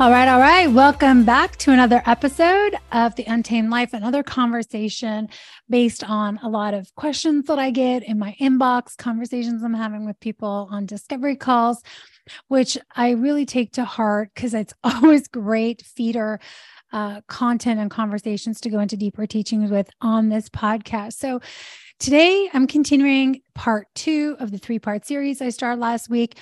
All right, all right. Welcome back to another episode of The Untamed Life, another conversation based on a lot of questions that I get in my inbox, conversations I'm having with people on discovery calls, which I really take to heart because it's always great feeder uh, content and conversations to go into deeper teachings with on this podcast. So today I'm continuing part two of the three part series I started last week.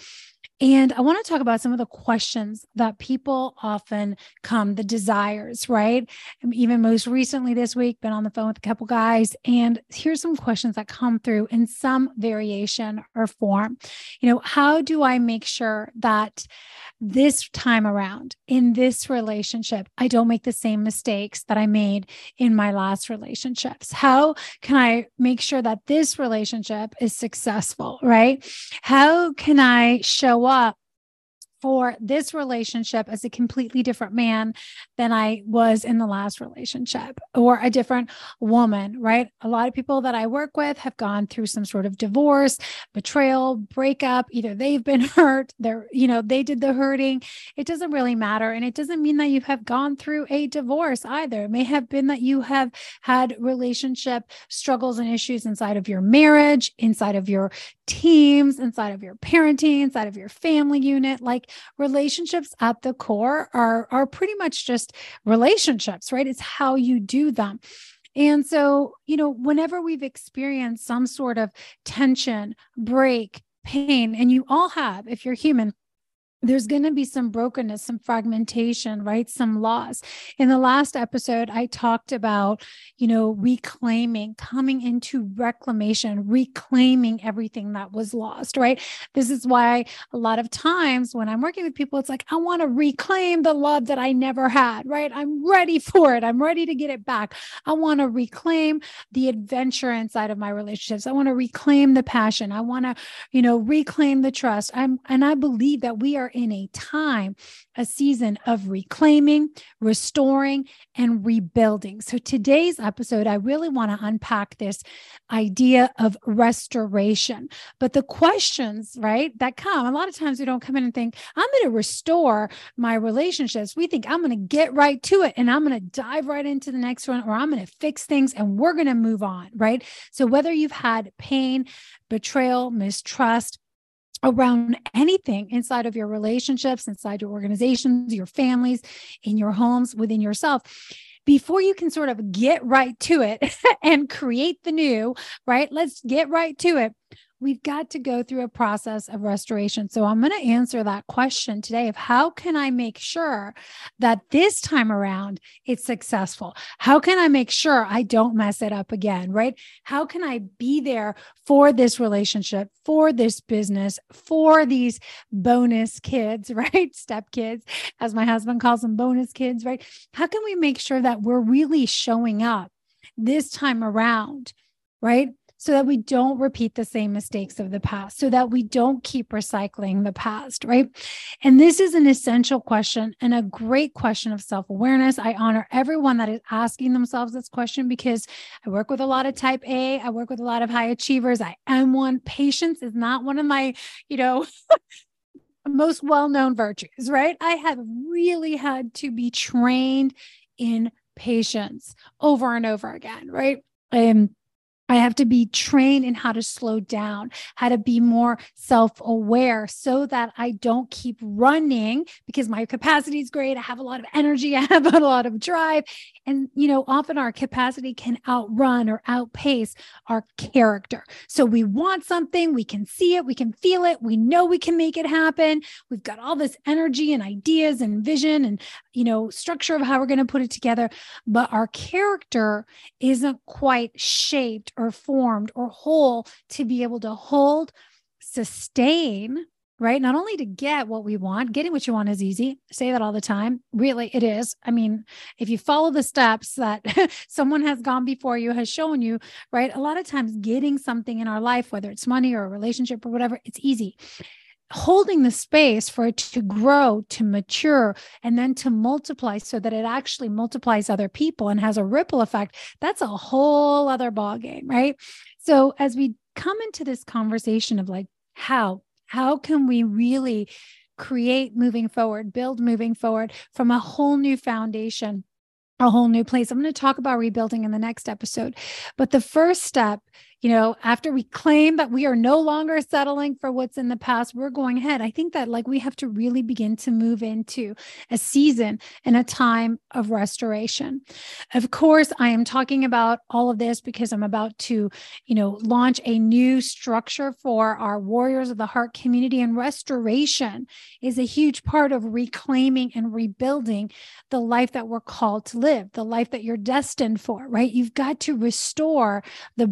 And I want to talk about some of the questions that people often come, the desires, right? Even most recently this week, been on the phone with a couple guys, and here's some questions that come through in some variation or form. You know, how do I make sure that this time around in this relationship, I don't make the same mistakes that I made in my last relationships? How can I make sure that this relationship is successful, right? How can I show up for this relationship as a completely different man than I was in the last relationship or a different woman, right? A lot of people that I work with have gone through some sort of divorce, betrayal, breakup. Either they've been hurt, they're, you know, they did the hurting. It doesn't really matter. And it doesn't mean that you have gone through a divorce either. It may have been that you have had relationship struggles and issues inside of your marriage, inside of your teams, inside of your parenting, inside of your family unit. Like relationships at the core are, are pretty much just relationships, right? It's how you do them. And so, you know, whenever we've experienced some sort of tension, break, pain, and you all have, if you're human, there's going to be some brokenness, some fragmentation, right? Some loss. In the last episode, I talked about, you know, reclaiming, coming into reclamation, reclaiming everything that was lost, right? This is why a lot of times when I'm working with people, it's like, I want to reclaim the love that I never had, right? I'm ready for it. I'm ready to get it back. I want to reclaim the adventure inside of my relationships. I want to reclaim the passion. I want to, you know, reclaim the trust. I'm, and I believe that we are in a time, a season of reclaiming, restoring, and rebuilding. So, today's episode, I really want to unpack this idea of restoration. But the questions, right, that come, a lot of times we don't come in and think, I'm going to restore my relationships. We think I'm going to get right to it and I'm going to dive right into the next one, or I'm going to fix things and we're going to move on, right? So, whether you've had pain, betrayal, mistrust, around anything inside of your relationships, inside your organizations, your families, in your homes, within yourself. Before you can sort of get right to it and create the new, right? Let's get right to it we've got to go through a process of restoration. So I'm going to answer that question today of how can I make sure that this time around it's successful? How can I make sure I don't mess it up again, right? How can I be there for this relationship, for this business, for these bonus kids, right? Step kids, as my husband calls them, bonus kids, right? How can we make sure that we're really showing up this time around? right? So that we don't repeat the same mistakes of the past, so that we don't keep recycling the past, right? And this is an essential question and a great question of self awareness. I honor everyone that is asking themselves this question because I work with a lot of type A, I work with a lot of high achievers. I am one. Patience is not one of my, you know, most well known virtues, right? I have really had to be trained in patience over and over again, right? Um, I have to be trained in how to slow down, how to be more self aware so that I don't keep running because my capacity is great. I have a lot of energy, I have a lot of drive. And, you know, often our capacity can outrun or outpace our character. So we want something, we can see it, we can feel it, we know we can make it happen. We've got all this energy and ideas and vision and, you know, structure of how we're going to put it together. But our character isn't quite shaped or formed or whole to be able to hold, sustain, right? Not only to get what we want, getting what you want is easy. I say that all the time. Really, it is. I mean, if you follow the steps that someone has gone before you, has shown you, right? A lot of times getting something in our life, whether it's money or a relationship or whatever, it's easy holding the space for it to grow, to mature, and then to multiply so that it actually multiplies other people and has a ripple effect, that's a whole other ballgame, right? So as we come into this conversation of like, how, how can we really create moving forward, build moving forward from a whole new foundation? a whole new place. I'm going to talk about rebuilding in the next episode. But the first step you know, after we claim that we are no longer settling for what's in the past, we're going ahead. I think that like we have to really begin to move into a season and a time of restoration. Of course, I am talking about all of this because I'm about to, you know, launch a new structure for our Warriors of the Heart community, and restoration is a huge part of reclaiming and rebuilding the life that we're called to live, the life that you're destined for, right? You've got to restore the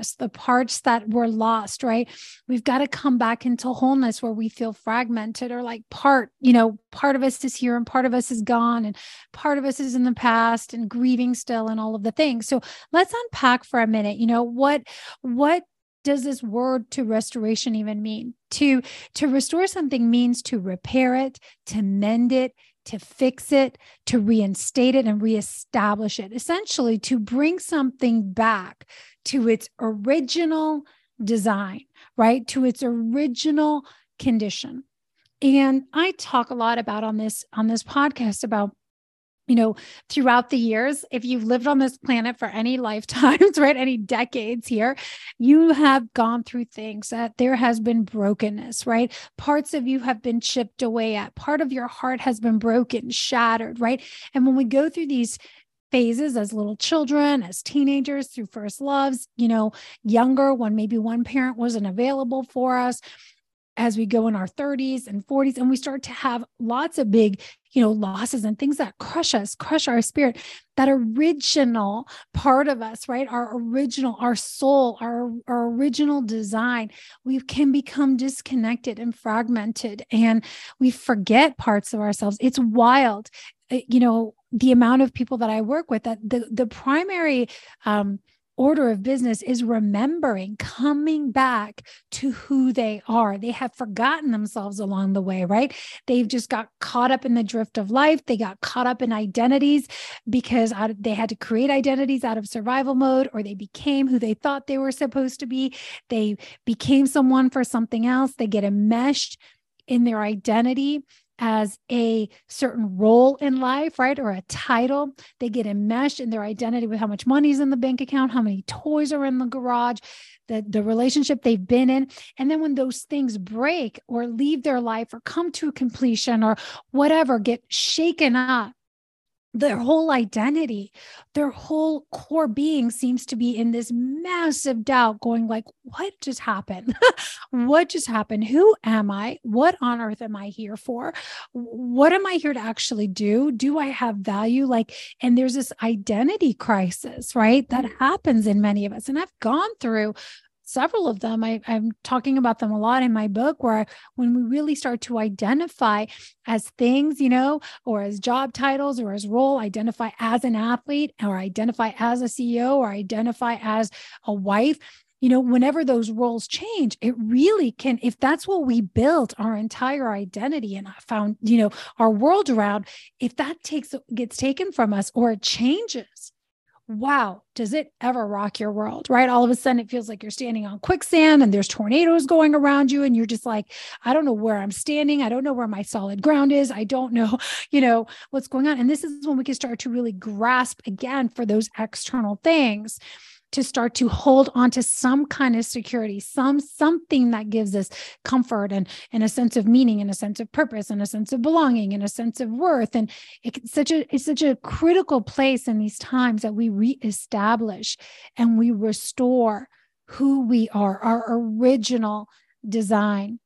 brokenness the parts that were lost, right? We've got to come back into wholeness where we feel fragmented or like part, you know, part of us is here and part of us is gone and part of us is in the past and grieving still and all of the things. So let's unpack for a minute, you know, what, what does this word to restoration even mean to to restore something means to repair it to mend it to fix it, to reinstate it and reestablish it, essentially to bring something back to its original design, right? To its original condition. And I talk a lot about on this on this podcast about you know, throughout the years, if you've lived on this planet for any lifetimes, right, any decades here, you have gone through things that there has been brokenness, right? Parts of you have been chipped away at, part of your heart has been broken, shattered, right? And when we go through these phases as little children, as teenagers, through first loves, you know, younger when maybe one parent wasn't available for us, as we go in our 30s and 40s and we start to have lots of big you know losses and things that crush us crush our spirit that original part of us right? Our original our soul our, our original design we can become disconnected and fragmented and we forget parts of ourselves. It's wild uh, you know the amount of people that i work with that the the primary um order of business is remembering, coming back to who they are. They have forgotten themselves along the way, right? They've just got caught up in the drift of life. They got caught up in identities because they had to create identities out of survival mode, or they became who they thought they were supposed to be. They became someone for something else. They get enmeshed in their identity as a certain role in life, right? Or a title. They get enmeshed in their identity with how much money is in the bank account, how many toys are in the garage, the, the relationship they've been in. And then when those things break or leave their life or come to a completion or whatever, get shaken up, their whole identity their whole core being seems to be in this massive doubt going like what just happened? What just happened? Who am i? What on earth am i here for? What am i here to actually do? Do i have value? Like and there's this identity crisis right that mm. happens in many of us and i've gone through several of them. I, am talking about them a lot in my book, where when we really start to identify as things, you know, or as job titles or as role, identify as an athlete or identify as a CEO or identify as a wife. You know, whenever those roles change, it really can, if that's what we built our entire identity and found, you know, our world around, if that takes gets taken from us or it changes, wow, does it ever rock your world, right? All of a sudden, it feels like you're standing on quicksand and there's tornadoes going around you. And you're just like, I don't know where I'm standing. I don't know where my solid ground is. I don't know, you know, what's going on. And this is when we can start to really grasp again for those external things. To start to hold on to some kind of security, some something that gives us comfort and, and a sense of meaning and a sense of purpose and a sense of belonging and a sense of worth. And it's such a it's such a critical place in these times that we reestablish and we restore who we are, our original design.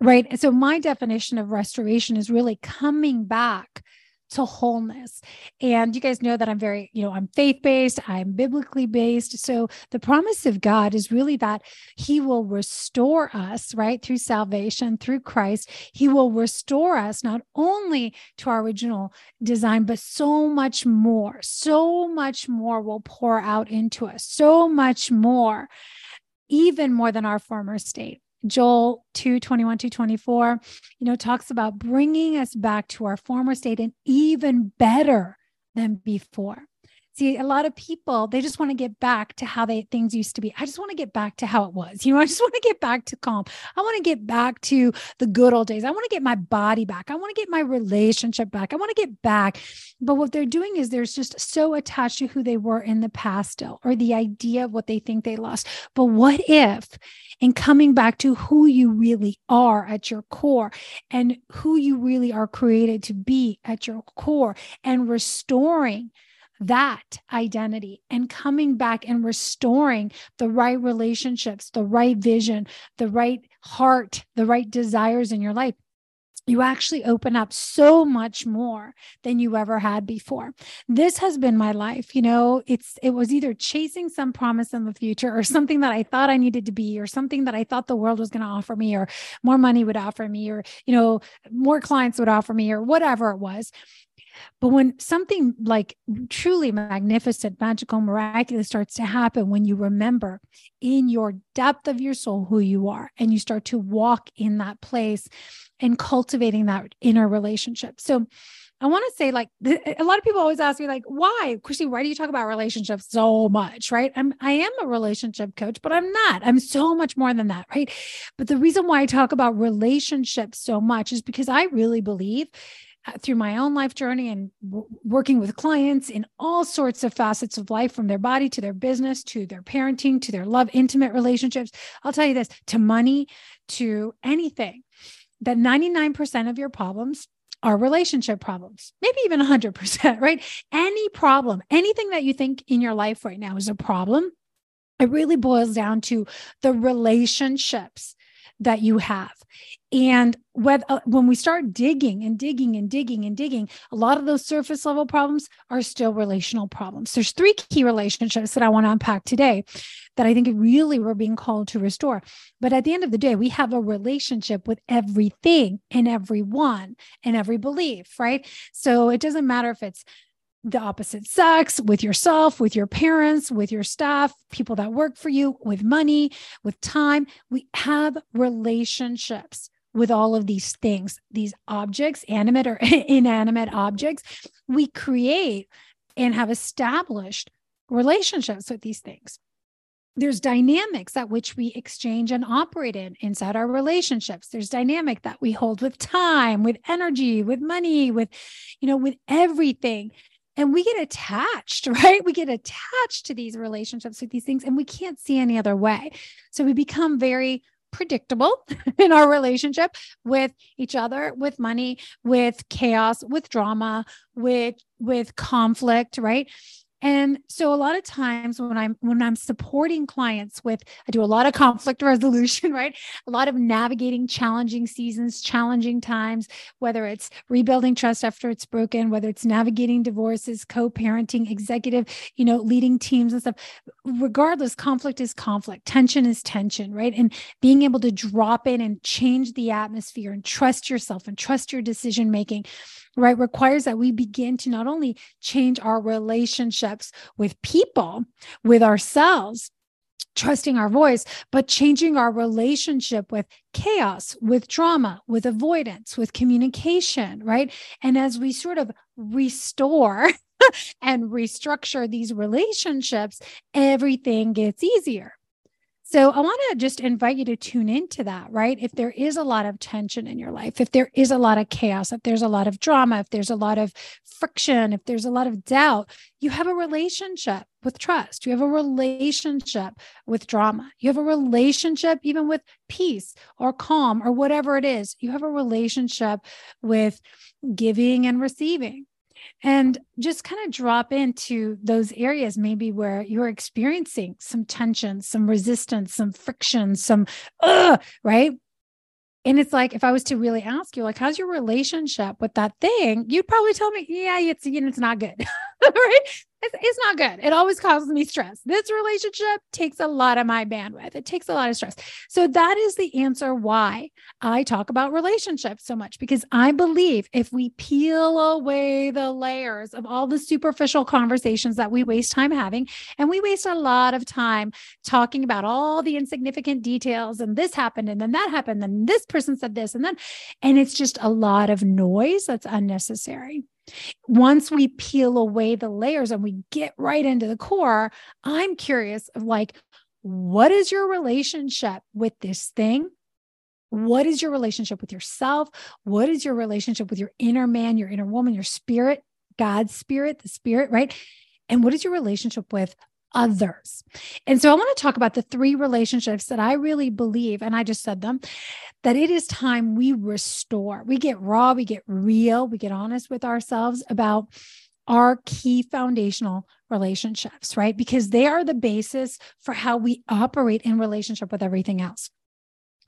Right. So my definition of restoration is really coming back to wholeness. And you guys know that I'm very, you know, I'm faith based, I'm biblically based. So the promise of God is really that He will restore us, right, through salvation, through Christ. He will restore us not only to our original design, but so much more, so much more will pour out into us, so much more, even more than our former state. Joel 2 21 to 24, you know, talks about bringing us back to our former state and even better than before. See, a lot of people, they just want to get back to how they things used to be. I just want to get back to how it was. You know, I just want to get back to calm. I want to get back to the good old days. I want to get my body back. I want to get my relationship back. I want to get back. But what they're doing is they're just so attached to who they were in the past still, or the idea of what they think they lost. But what if in coming back to who you really are at your core and who you really are created to be at your core and restoring that identity and coming back and restoring the right relationships, the right vision, the right heart, the right desires in your life. You actually open up so much more than you ever had before. This has been my life you know it's it was either chasing some promise in the future or something that i thought i needed to be or something that i thought the world was going to offer me or more money would offer me or you know more clients would offer me or whatever it was but when something like truly magnificent, magical, miraculous starts to happen, when you remember in your depth of your soul who you are, and you start to walk in that place and cultivating that inner relationship. So, I want to say, like, a lot of people always ask me, like, why, Christy, why do you talk about relationships so much? Right. I'm, I am a relationship coach, but I'm not. I'm so much more than that. Right. But the reason why I talk about relationships so much is because I really believe Uh, through my own life journey and w- working with clients in all sorts of facets of life from their body to their business to their parenting to their love intimate relationships i'll tell you this to money to anything that 99% of your problems are relationship problems, maybe even 100%, right? Any problem, anything that you think in your life right now is a problem, it really boils down to the relationships that you have. And when, uh, when we start digging and digging and digging and digging, a lot of those surface level problems are still relational problems. There's three key relationships that I want to unpack today that I think really we're being called to restore. But at the end of the day, we have a relationship with everything and everyone and every belief, right? So it doesn't matter if it's the opposite sex, with yourself, with your parents, with your staff, people that work for you, with money, with time. We have relationships with all of these things, these objects, animate or inanimate objects. We create and have established relationships with these things. There's dynamics at which we exchange and operate in inside our relationships. There's dynamic that we hold with time, with energy, with money, with, you know, with everything and we get attached, right? We get attached to these relationships with these things and we can't see any other way. So we become very predictable in our relationship with each other, with money, with chaos, with drama, with with conflict, right? And so a lot of times when I'm when I'm supporting clients with I do a lot of conflict resolution, right? A lot of navigating challenging seasons, challenging times, whether it's rebuilding trust after it's broken, whether it's navigating divorces, co-parenting, executive, you know, leading teams and stuff. Regardless, conflict is conflict, tension is tension, right? And being able to drop in and change the atmosphere and trust yourself and trust your decision making right, requires that we begin to not only change our relationships with people, with ourselves, trusting our voice, but changing our relationship with chaos, with drama, with avoidance, with communication, right? And as we sort of restore and restructure these relationships, everything gets easier. So I want to just invite you to tune into that, right? If there is a lot of tension in your life, if there is a lot of chaos, if there's a lot of drama, if there's a lot of friction, if there's a lot of doubt, you have a relationship with trust. You have a relationship with drama. You have a relationship even with peace or calm or whatever it is. You have a relationship with giving and receiving and just kind of drop into those areas maybe where you're experiencing some tension some resistance some friction some uh, right? And it's like if i was to really ask you like how's your relationship with that thing? You'd probably tell me yeah it's you know it's not good right it's, it's not good. It always causes me stress. This relationship takes a lot of my bandwidth. It takes a lot of stress. So that is the answer why I talk about relationships so much because I believe if we peel away the layers of all the superficial conversations that we waste time having, and we waste a lot of time talking about all the insignificant details and this happened and then that happened and this person said this and then, and it's just a lot of noise that's unnecessary. Once we peel away the layers and we get right into the core, I'm curious of like, what is your relationship with this thing? What is your relationship with yourself? What is your relationship with your inner man, your inner woman, your spirit, God's spirit, the spirit, right? And what is your relationship with others. And so I want to talk about the three relationships that I really believe, and I just said them, that it is time we restore. We get raw, we get real, we get honest with ourselves about our key foundational relationships, right? Because they are the basis for how we operate in relationship with everything else.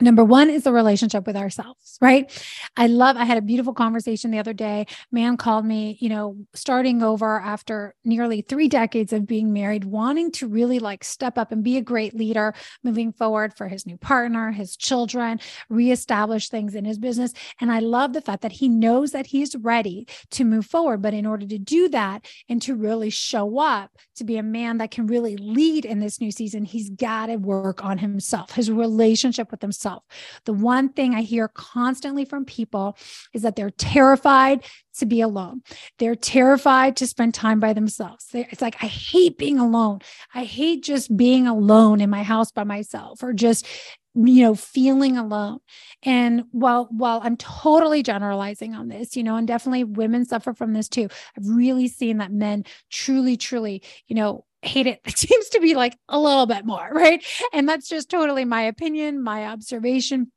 Number one is the relationship with ourselves, right? I love, I had a beautiful conversation the other day. Man called me, you know, starting over after nearly three decades of being married, wanting to really like step up and be a great leader moving forward for his new partner, his children, reestablish things in his business. And I love the fact that he knows that he's ready to move forward. But in order to do that and to really show up to be a man that can really lead in this new season, he's got to work on himself, his relationship with himself. The one thing I hear constantly from people is that they're terrified to be alone. They're terrified to spend time by themselves. It's like, I hate being alone. I hate just being alone in my house by myself or just you know feeling alone and while while i'm totally generalizing on this you know and definitely women suffer from this too i've really seen that men truly truly you know hate it. It seems to be like a little bit more, right? And that's just totally my opinion, my observation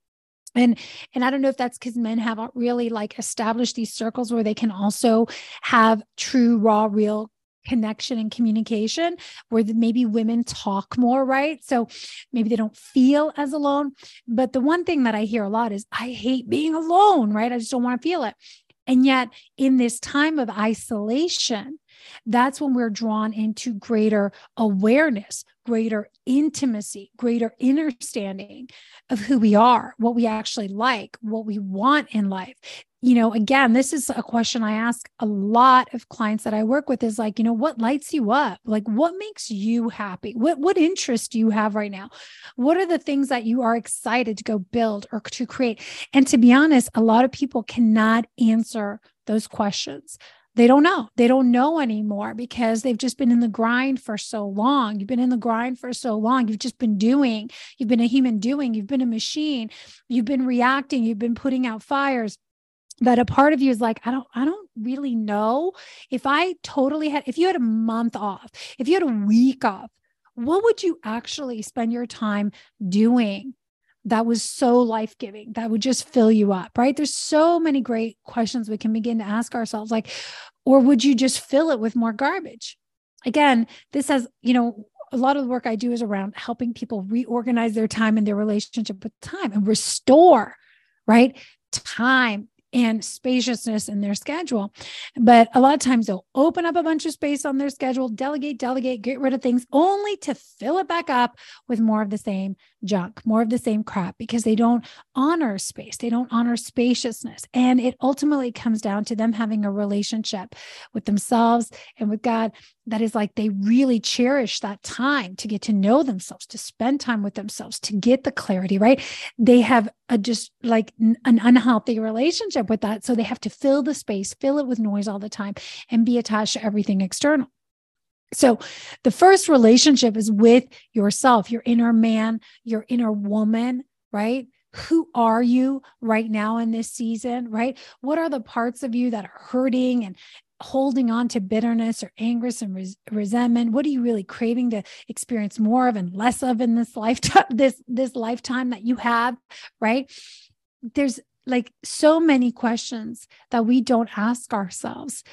and and i don't know if that's because men haven't really like established these circles where they can also have true raw real connection and communication where maybe women talk more right? So maybe they don't feel as alone. But the one thing that i hear a lot is i hate being alone right? I just don't want to feel it. And yet in this time of isolation that's when we're drawn into greater awareness, greater intimacy, greater understanding of who we are, what we actually like, what we want in life. You know, again, this is a question I ask a lot of clients that I work with is like, you know, what lights you up? Like what makes you happy? What what interest do you have right now? What are the things that you are excited to go build or to create? And to be honest, a lot of people cannot answer those questions they don't know. They don't know anymore because they've just been in the grind for so long. You've been in the grind for so long. You've just been doing. You've been a human doing. You've been a machine. You've been reacting. You've been putting out fires that a part of you is like i don't i don't really know if i totally had if you had a month off if you had a week off what would you actually spend your time doing that was so life giving, that would just fill you up, right? There's so many great questions we can begin to ask ourselves, like, or would you just fill it with more garbage? Again, this has, you know, a lot of the work I do is around helping people reorganize their time and their relationship with time and restore, right? Time and spaciousness in their schedule. But a lot of times they'll open up a bunch of space on their schedule, delegate, delegate, get rid of things, only to fill it back up with more of the same junk, more of the same crap, because they don't honor space. They don't honor spaciousness. And it ultimately comes down to them having a relationship with themselves and with God that is like they really cherish that time to get to know themselves, to spend time with themselves, to get the clarity, right? They have a just like an unhealthy relationship with that. So they have to fill the space, fill it with noise all the time, and be attached to everything external. So the first relationship is with yourself, your inner man, your inner woman, right? Who are you right now in this season, right? What are the parts of you that are hurting and holding on to bitterness or anger and res- resentment what are you really craving to experience more of and less of in this lifetime this this lifetime that you have right there's like so many questions that we don't ask ourselves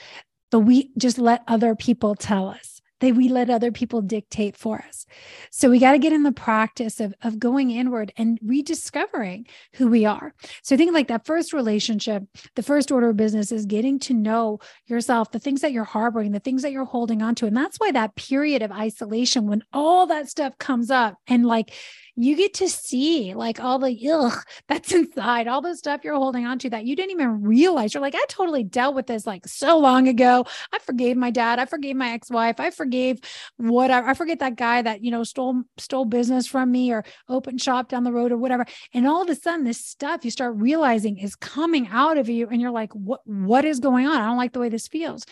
but we just let other people tell us they we let other people dictate for us. So we got to get in the practice of, of going inward and rediscovering who we are. So i think like that first relationship the first order of business is getting to know yourself the things that you're harboring the things that you're holding on to and that's why that period of isolation when all that stuff comes up and like you get to see like all the ugh that's inside, all the stuff you're holding on to that you didn't even realize. You're like, I totally dealt with this like so long ago. I forgave my dad. I forgave my ex-wife. I forgave whatever. I forget that guy that, you know, stole stole business from me or opened shop down the road or whatever. And all of a sudden, this stuff you start realizing is coming out of you. And you're like, what what is going on? I don't like the way this feels.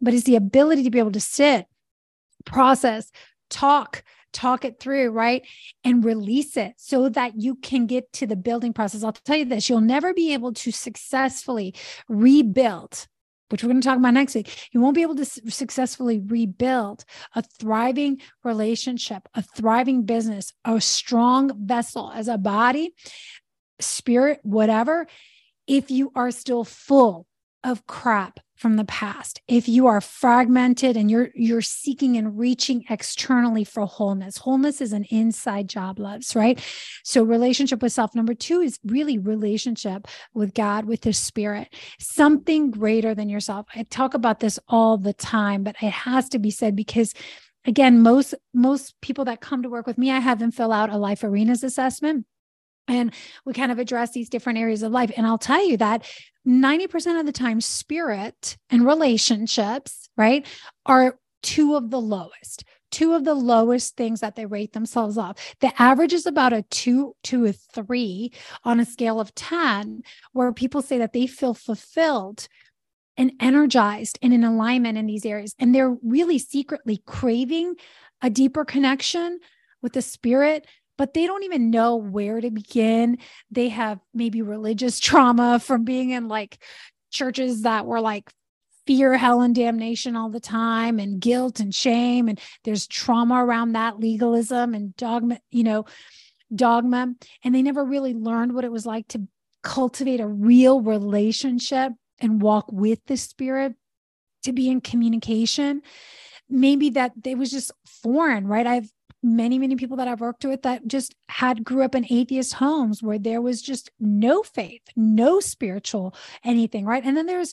But it's the ability to be able to sit, process, talk, talk it through, right? And release it so that you can get to the building process. I'll tell you this you'll never be able to successfully rebuild which we're going to talk about next week, you won't be able to successfully rebuild a thriving relationship, a thriving business, a strong vessel as a body, spirit, whatever, if you are still full of crap from the past. If you are fragmented and you're you're seeking and reaching externally for wholeness wholeness is an inside job loves right? So relationship with self number 2 is really relationship with god with the spirit. Something greater than yourself. I talk about this all the time but it has to be said because again most most people that come to work with me i have them fill out a life arenas assessment and we kind of address these different areas of life. And I'll tell you that 90% of the time, spirit and relationships, right, are two of the lowest two of the lowest things that they rate themselves off. The average is about a two to a three on a scale of 10, where people say that they feel fulfilled and energized and in alignment in these areas. And they're really secretly craving a deeper connection with the spirit but they don't even know where to begin. They have maybe religious trauma from being in like churches that were like fear, hell, and damnation all the time, and guilt and shame. And there's trauma around that legalism and dogma, you know, dogma. And they never really learned what it was like to cultivate a real relationship and walk with the spirit, to be in communication. Maybe that it was just foreign, right? I've many many people that i've worked with that just had grew up in atheist homes where there was just no faith no spiritual anything right and then there's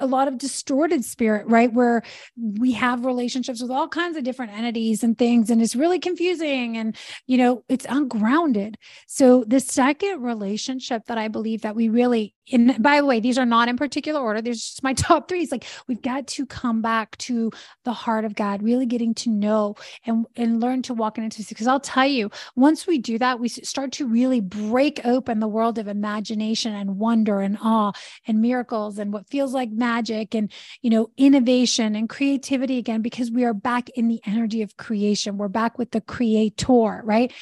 a lot of distorted spirit, right? Where we have relationships with all kinds of different entities and things, and it's really confusing and, you know, it's ungrounded. So, the second relationship that I believe that we really and by the way, these are not in particular order. There's just my top three. It's like we've got to come back to the heart of God, really getting to know and, and learn to walk in into because I'll tell you, once we do that, we start to really break open the world of imagination and wonder and awe and miracles and what feels like magic and you know innovation and creativity again because we are back in the energy of creation. We're back with the creator, right?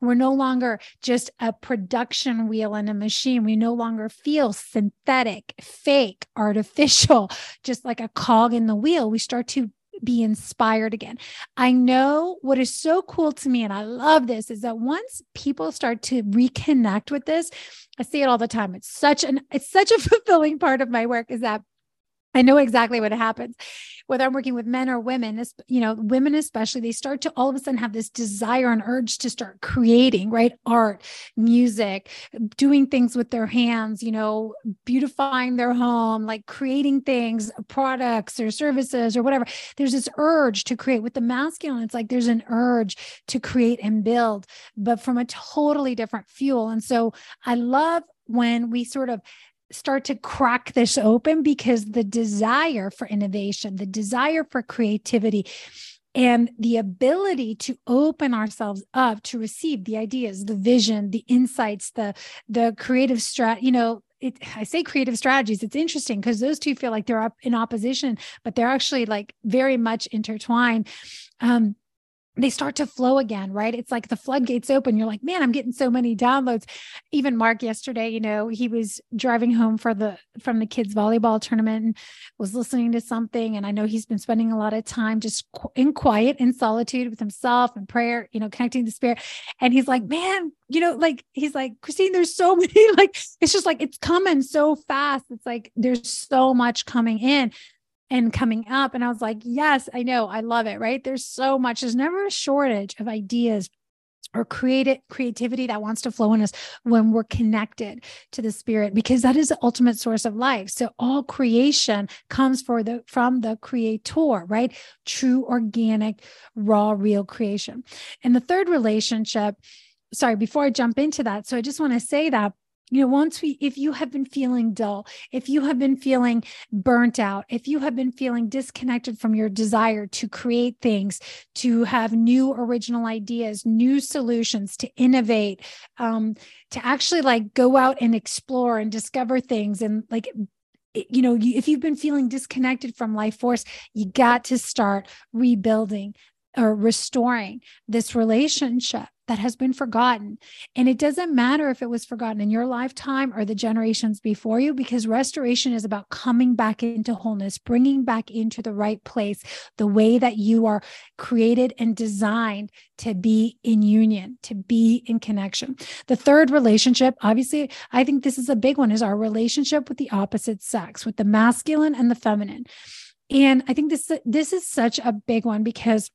We're no longer just a production wheel in a machine. We no longer feel synthetic, fake, artificial, just like a cog in the wheel. We start to be inspired again. I know what is so cool to me, and I love this, is that once people start to reconnect with this, I see it all the time. It's such an it's such a fulfilling part of my work is that I know exactly what happens whether I'm working with men or women, you know, women especially, they start to all of a sudden have this desire and urge to start creating, right? Art, music, doing things with their hands, you know, beautifying their home, like creating things, products or services or whatever. There's this urge to create. With the masculine, it's like there's an urge to create and build, but from a totally different fuel. And so I love when we sort of start to crack this open because the desire for innovation, the desire for creativity, and the ability to open ourselves up to receive the ideas the vision the insights the the creative strat you know it, I say creative strategies. It's interesting because those two feel like they're up in opposition, but they're actually like very much intertwined. Um, they start to flow again, right? It's like the floodgates open. You're like, man, I'm getting so many downloads. Even Mark yesterday, you know, he was driving home for the from the kids volleyball tournament and was listening to something. And I know he's been spending a lot of time just in quiet, in solitude with himself and prayer, you know, connecting the spirit. And he's like, man, you know, like he's like, Christine, there's so many, like it's just like it's coming so fast. It's like there's so much coming in and coming up. And I was like, yes, I know. I love it. Right. There's so much, there's never a shortage of ideas or creative creativity that wants to flow in us when we're connected to the spirit because that is the ultimate source of life so all creation comes for the from the creator right true organic raw real creation and the third relationship sorry before i jump into that so i just want to say that you know once we if you have been feeling dull if you have been feeling burnt out if you have been feeling disconnected from your desire to create things to have new original ideas new solutions to innovate um, to actually like go out and explore and discover things and like you know if you've been feeling disconnected from life force you got to start rebuilding or restoring this relationship that has been forgotten. And it doesn't matter if it was forgotten in your lifetime or the generations before you, because restoration is about coming back into wholeness, bringing back into the right place the way that you are created and designed to be in union, to be in connection. The third relationship, obviously, I think this is a big one, is our relationship with the opposite sex, with the masculine and the feminine. And I think this this is such a big one because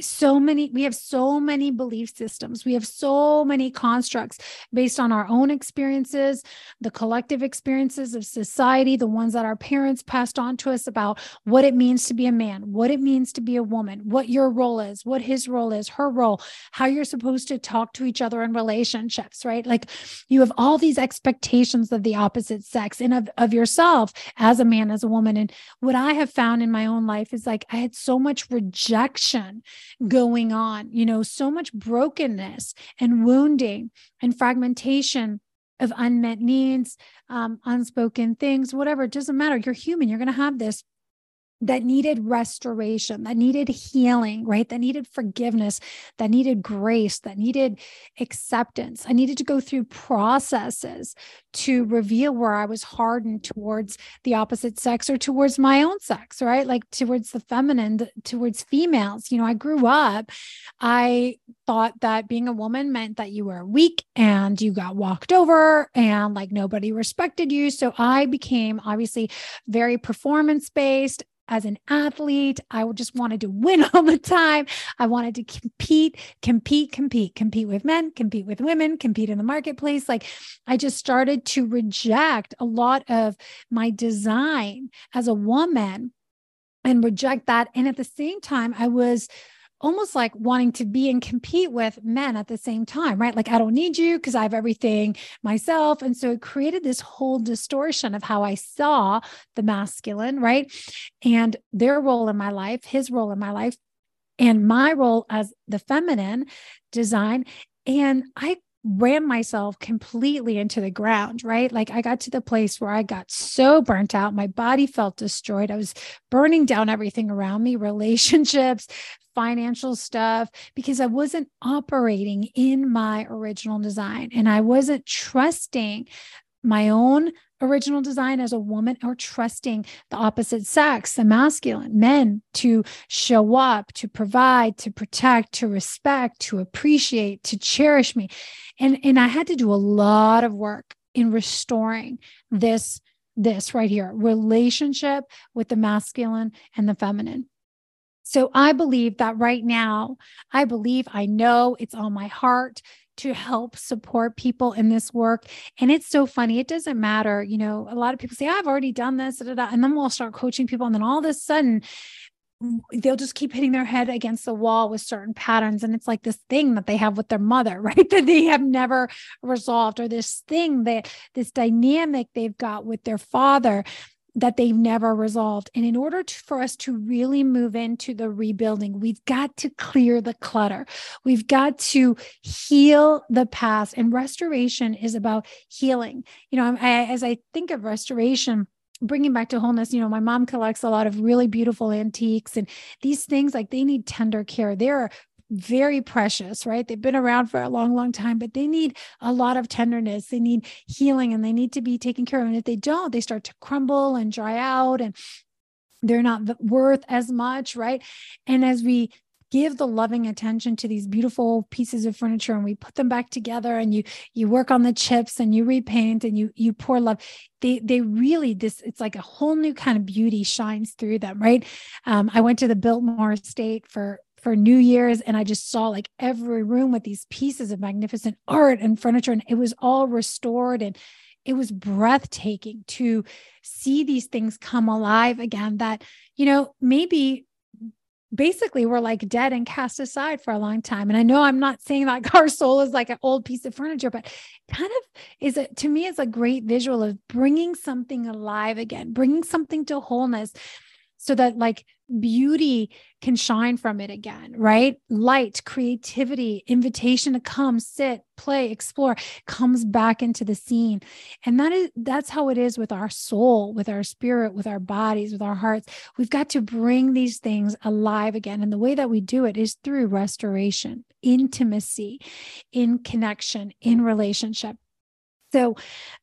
so many we have so many belief systems. We have so many constructs based on our own experiences the collective experiences of society the ones that our parents passed on to us about what it means to be a man what it means to be a woman what your role is what his role is her role how you're supposed to talk to each other in relationships right? Like you have all these expectations of the opposite sex and of, of yourself as a man as a woman. And what i have found in my own life is like i had so much rejection going on, you know, so much brokenness and wounding and fragmentation of unmet needs, um, unspoken things, whatever. It doesn't matter. You're human. You're going to have this that needed restoration, that needed healing, right? That needed forgiveness, that needed grace, that needed acceptance. I needed to go through processes to reveal where I was hardened towards the opposite sex or towards my own sex, right? Like towards the feminine, towards females. You know, I grew up, I thought that being a woman meant that you were weak and you got walked over and like nobody respected you. So I became obviously very performance based as an athlete. I just wanted to win all the time. I wanted to compete, compete, compete, compete with men, compete with women, compete in the marketplace. Like I just started to reject a lot of my design as a woman and reject that. And at the same time, I was almost like wanting to be and compete with men at the same time, right? Like, I don't need you because I have everything myself. And so it created this whole distortion of how I saw the masculine, right? And their role in my life, his role in my life, and my role as the feminine design. And I ran myself completely into the ground, right? Like I got to the place where I got so burnt out. My body felt destroyed. I was burning down everything around me, relationships, financial stuff, because I wasn't operating in my original design and I wasn't trusting my own original design as a woman or trusting the opposite sex, the masculine, men to show up, to provide, to protect, to respect, to appreciate, to cherish me. And, and I had to do a lot of work in restoring this this right here relationship with the masculine and the feminine so I believe that right now, I believe I know it's on my heart to help support people in this work. And it's so funny. It doesn't matter. You know, a lot of people say, I've already done this, da, da, da. and then we'll start coaching people. And then all of a sudden, they'll just keep hitting their head against the wall with certain patterns and it's like this thing that they have with their mother right that they have never resolved or this thing that this dynamic they've got with their father that they've never resolved. And in order to, for us to really move into the rebuilding, we've got to clear the clutter. We've got to heal the past. And restoration is about healing. You know, I, as I think of restoration, bringing back to wholeness you know my mom collects a lot of really beautiful antiques and these things like they need tender care they're very precious, right? They've been around for a long, long time, but they need a lot of tenderness. They need healing and they need to be taken care of. And if they don't, they start to crumble and dry out and they're not worth as much, right? And as we give the loving attention to these beautiful pieces of furniture and we put them back together and you you work on the chips and you repaint and you you pour love they they really this it's like a whole new kind of beauty shines through them right um, i went to the biltmore estate for for New Year's, and I just saw like every room with these pieces of magnificent art and furniture, and it was all restored and it was breathtaking to see these things come alive again that you know maybe basically were like dead and cast aside for a long time. And i know i'm not saying that our soul is like an old piece of furniture but kind of is it to me is a great visual of bringing something alive again bringing something to wholeness so that like beauty can shine from it again, right? Light, creativity, invitation to come, sit, play, explore comes back into the scene. And that is that's how it is with our soul, with our spirit, with our bodies, with our hearts. We've got to bring these things alive again. And the way that we do it is through restoration, intimacy, in connection, in relationship. So,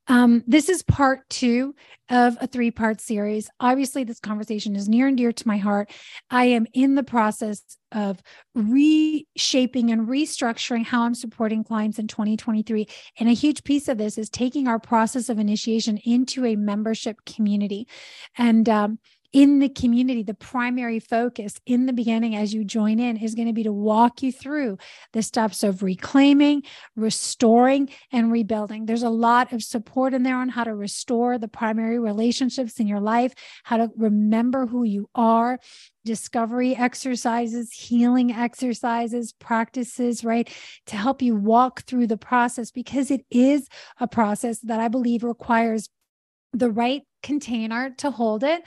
um, this is part two of a three part series. Obviously, this conversation is near and dear to my heart. I am in the process of reshaping and restructuring how I'm supporting clients in 2023. And a huge piece of this is taking our process of initiation into a membership community. And um, in the community, the primary focus in the beginning as you join in is going to be to walk you through the steps of reclaiming, restoring, and rebuilding. There's a lot of support in there on how to restore the primary relationships in your life, how to remember who you are, discovery exercises, healing exercises, practices, right? To help you walk through the process because it is a process that I believe requires the right container to hold it.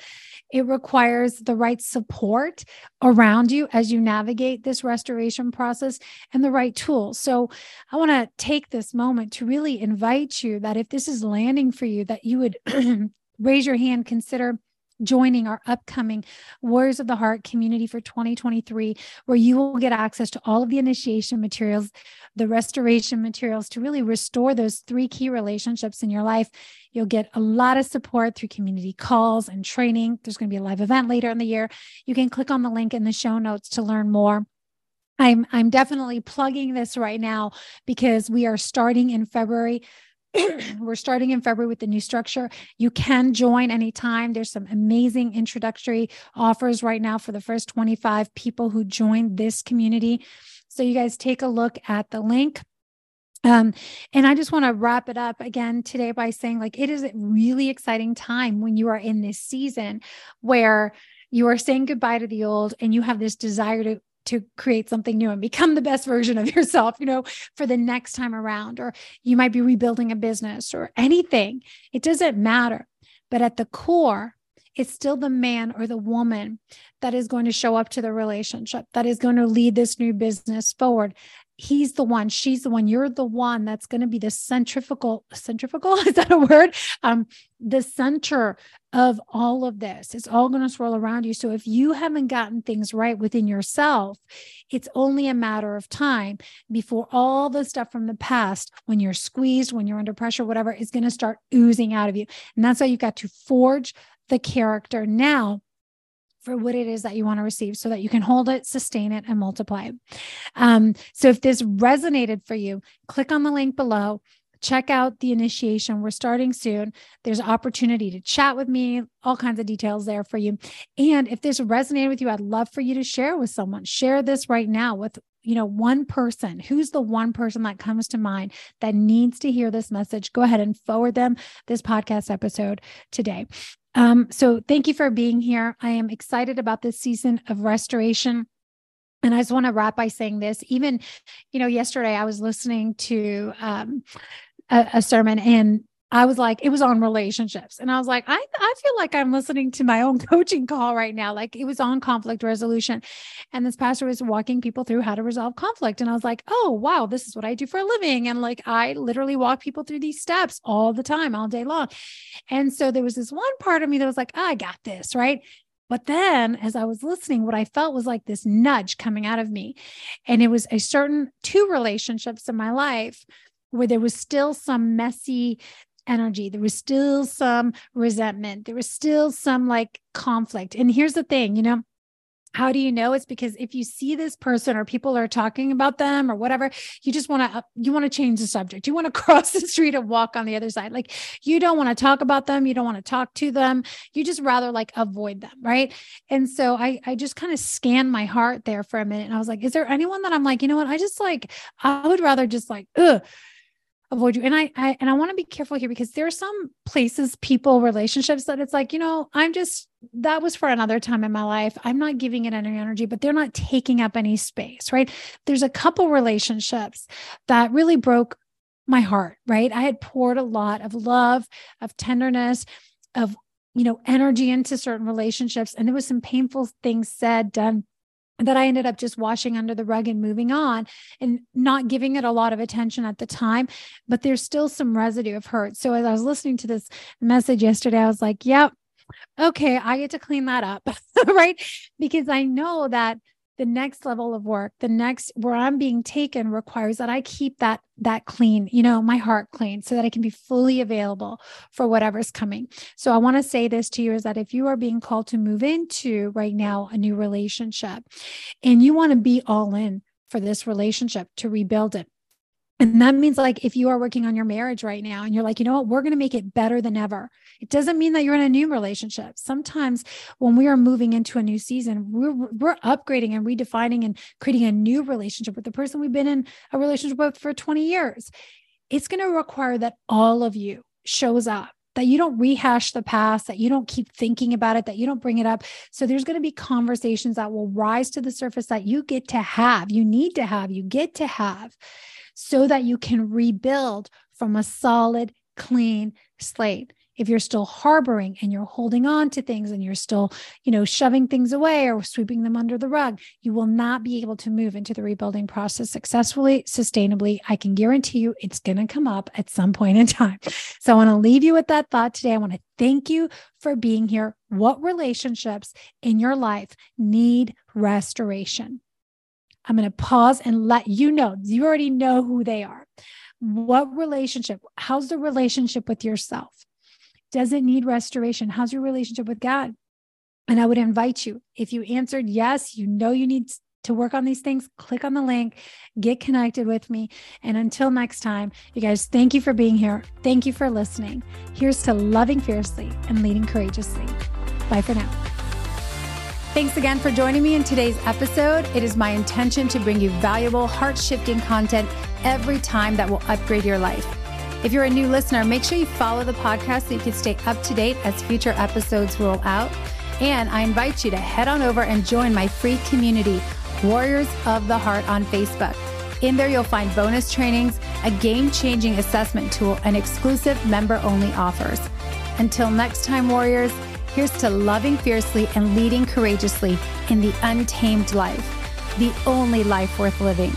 It requires the right support around you as you navigate this restoration process and the right tools. So, I want to take this moment to really invite you that if this is landing for you, that you would raise your hand, consider joining our upcoming Warriors of the Heart community for 2023, where you will get access to all of the initiation materials, the restoration materials to really restore those three key relationships in your life. You'll get a lot of support through community calls and training. There's going to be a live event later in the year. You can click on the link in the show notes to learn more. I'm I'm definitely plugging this right now because we are starting in February we're starting in February with the new structure. You can join anytime. There's some amazing introductory offers right now for the first 25 people who join this community. So you guys take a look at the link. Um, and I just want to wrap it up again today by saying, like, it is a really exciting time when you are in this season where you are saying goodbye to the old and you have this desire to to create something new and become the best version of yourself, you know, for the next time around. Or you might be rebuilding a business or anything. It doesn't matter. But at the core, it's still the man or the woman that is going to show up to the relationship, that is going to lead this new business forward he's the one she's the one you're the one that's going to be the centrifugal centrifugal is that a word? Um the center of all of this. It's all going to swirl around you. So if you haven't gotten things right within yourself it's only a matter of time before all the stuff from the past when you're squeezed when you're under pressure whatever is going to start oozing out of you. And that's why you've got to forge the character. Now for what it is that you want to receive so that you can hold it, sustain it, and multiply. Um, so if this resonated for you, click on the link below. Check out the initiation. We're starting soon. There's opportunity to chat with me, all kinds of details there for you. And if this resonated with you, I'd love for you to share with someone. Share this right now with you know one person who's the one person that comes to mind that needs to hear this message go ahead and forward them this podcast episode today um, so thank you for being here. I am excited about this season of restoration. And I just want to wrap by saying this. Even, you know, yesterday I was listening to um, a, a sermon and I was like, it was on relationships. And I was like, I, I feel like I'm listening to my own coaching call right now. Like it was on conflict resolution. And this pastor was walking people through how to resolve conflict. And I was like, oh, wow, this is what I do for a living. And like I literally walk people through these steps all the time, all day long. And so there was this one part of me that was like, oh, I got this. Right. But then as I was listening, what I felt was like this nudge coming out of me. And it was a certain two relationships in my life where there was still some messy energy. There was still some resentment. There was still some like conflict. And here's the thing, you know, how do you know? It's because if you see this person or people are talking about them or whatever you just want to uh, you want to change the subject. You want to cross the street and walk on the other side. Like you don't want to talk about them. You don't want to talk to them. You just rather like avoid them right? And so i i just kind of scanned my heart there for a minute and i was like is there anyone that i'm like you know what? I just like i would rather just like ugh avoid you. And I, I and i want to be careful here because there are some places people relationships that it's like you know i'm just that was for another time in my life. I'm not giving it any energy but they're not taking up any space right? There's a couple relationships that really broke my heart right? I had poured a lot of love of tenderness of you know energy into certain relationships and there was some painful things said done that I ended up just washing under the rug and moving on and not giving it a lot of attention at the time. But there's still some residue of hurt. So as I was listening to this message yesterday, I was like, yep, okay, I get to clean that up. right. Because I know that the next level of work the next where i'm being taken requires that i keep that that clean you know my heart clean so that i can be fully available for whatever's coming. So i want to say this to you is that if you are being called to move into right now a new relationship and you want to be all in for this relationship to rebuild it and that means like if you are working on your marriage right now and you're like, you know what, we're going to make it better than ever. It doesn't mean that you're in a new relationship. Sometimes when we are moving into a new season, we're we're upgrading and redefining and creating a new relationship with the person we've been in a relationship with for 20 years. It's going to require that all of you shows up that you don't rehash the past, that you don't keep thinking about it, that you don't bring it up. So there's going to be conversations that will rise to the surface that you get to have, you need to have, you get to have so that you can rebuild from a solid, clean slate. If you're still harboring and you're holding on to things and you're still, you know, shoving things away or sweeping them under the rug, you will not be able to move into the rebuilding process successfully, sustainably. I can guarantee you it's going to come up at some point in time. So I want to leave you with that thought today. I want to thank you for being here. What relationships in your life need restoration? I'm going to pause and let you know. You already know who they are. What relationship? How's the relationship with yourself? Does it need restoration? How's your relationship with God? And I would invite you, if you answered yes, you know you need to work on these things, click on the link, get connected with me. And until next time, you guys, thank you for being here. Thank you for listening. Here's to loving fiercely and leading courageously. Bye for now. Thanks again for joining me in today's episode. It is my intention to bring you valuable, heart shifting content every time that will upgrade your life. If you're a new listener, make sure you follow the podcast so you can stay up to date as future episodes roll out. And I invite you to head on over and join my free community, Warriors of the Heart, on Facebook. In there, you'll find bonus trainings, a game changing assessment tool, and exclusive member only offers. Until next time, Warriors, Here's to loving fiercely and leading courageously in the untamed life, the only life worth living.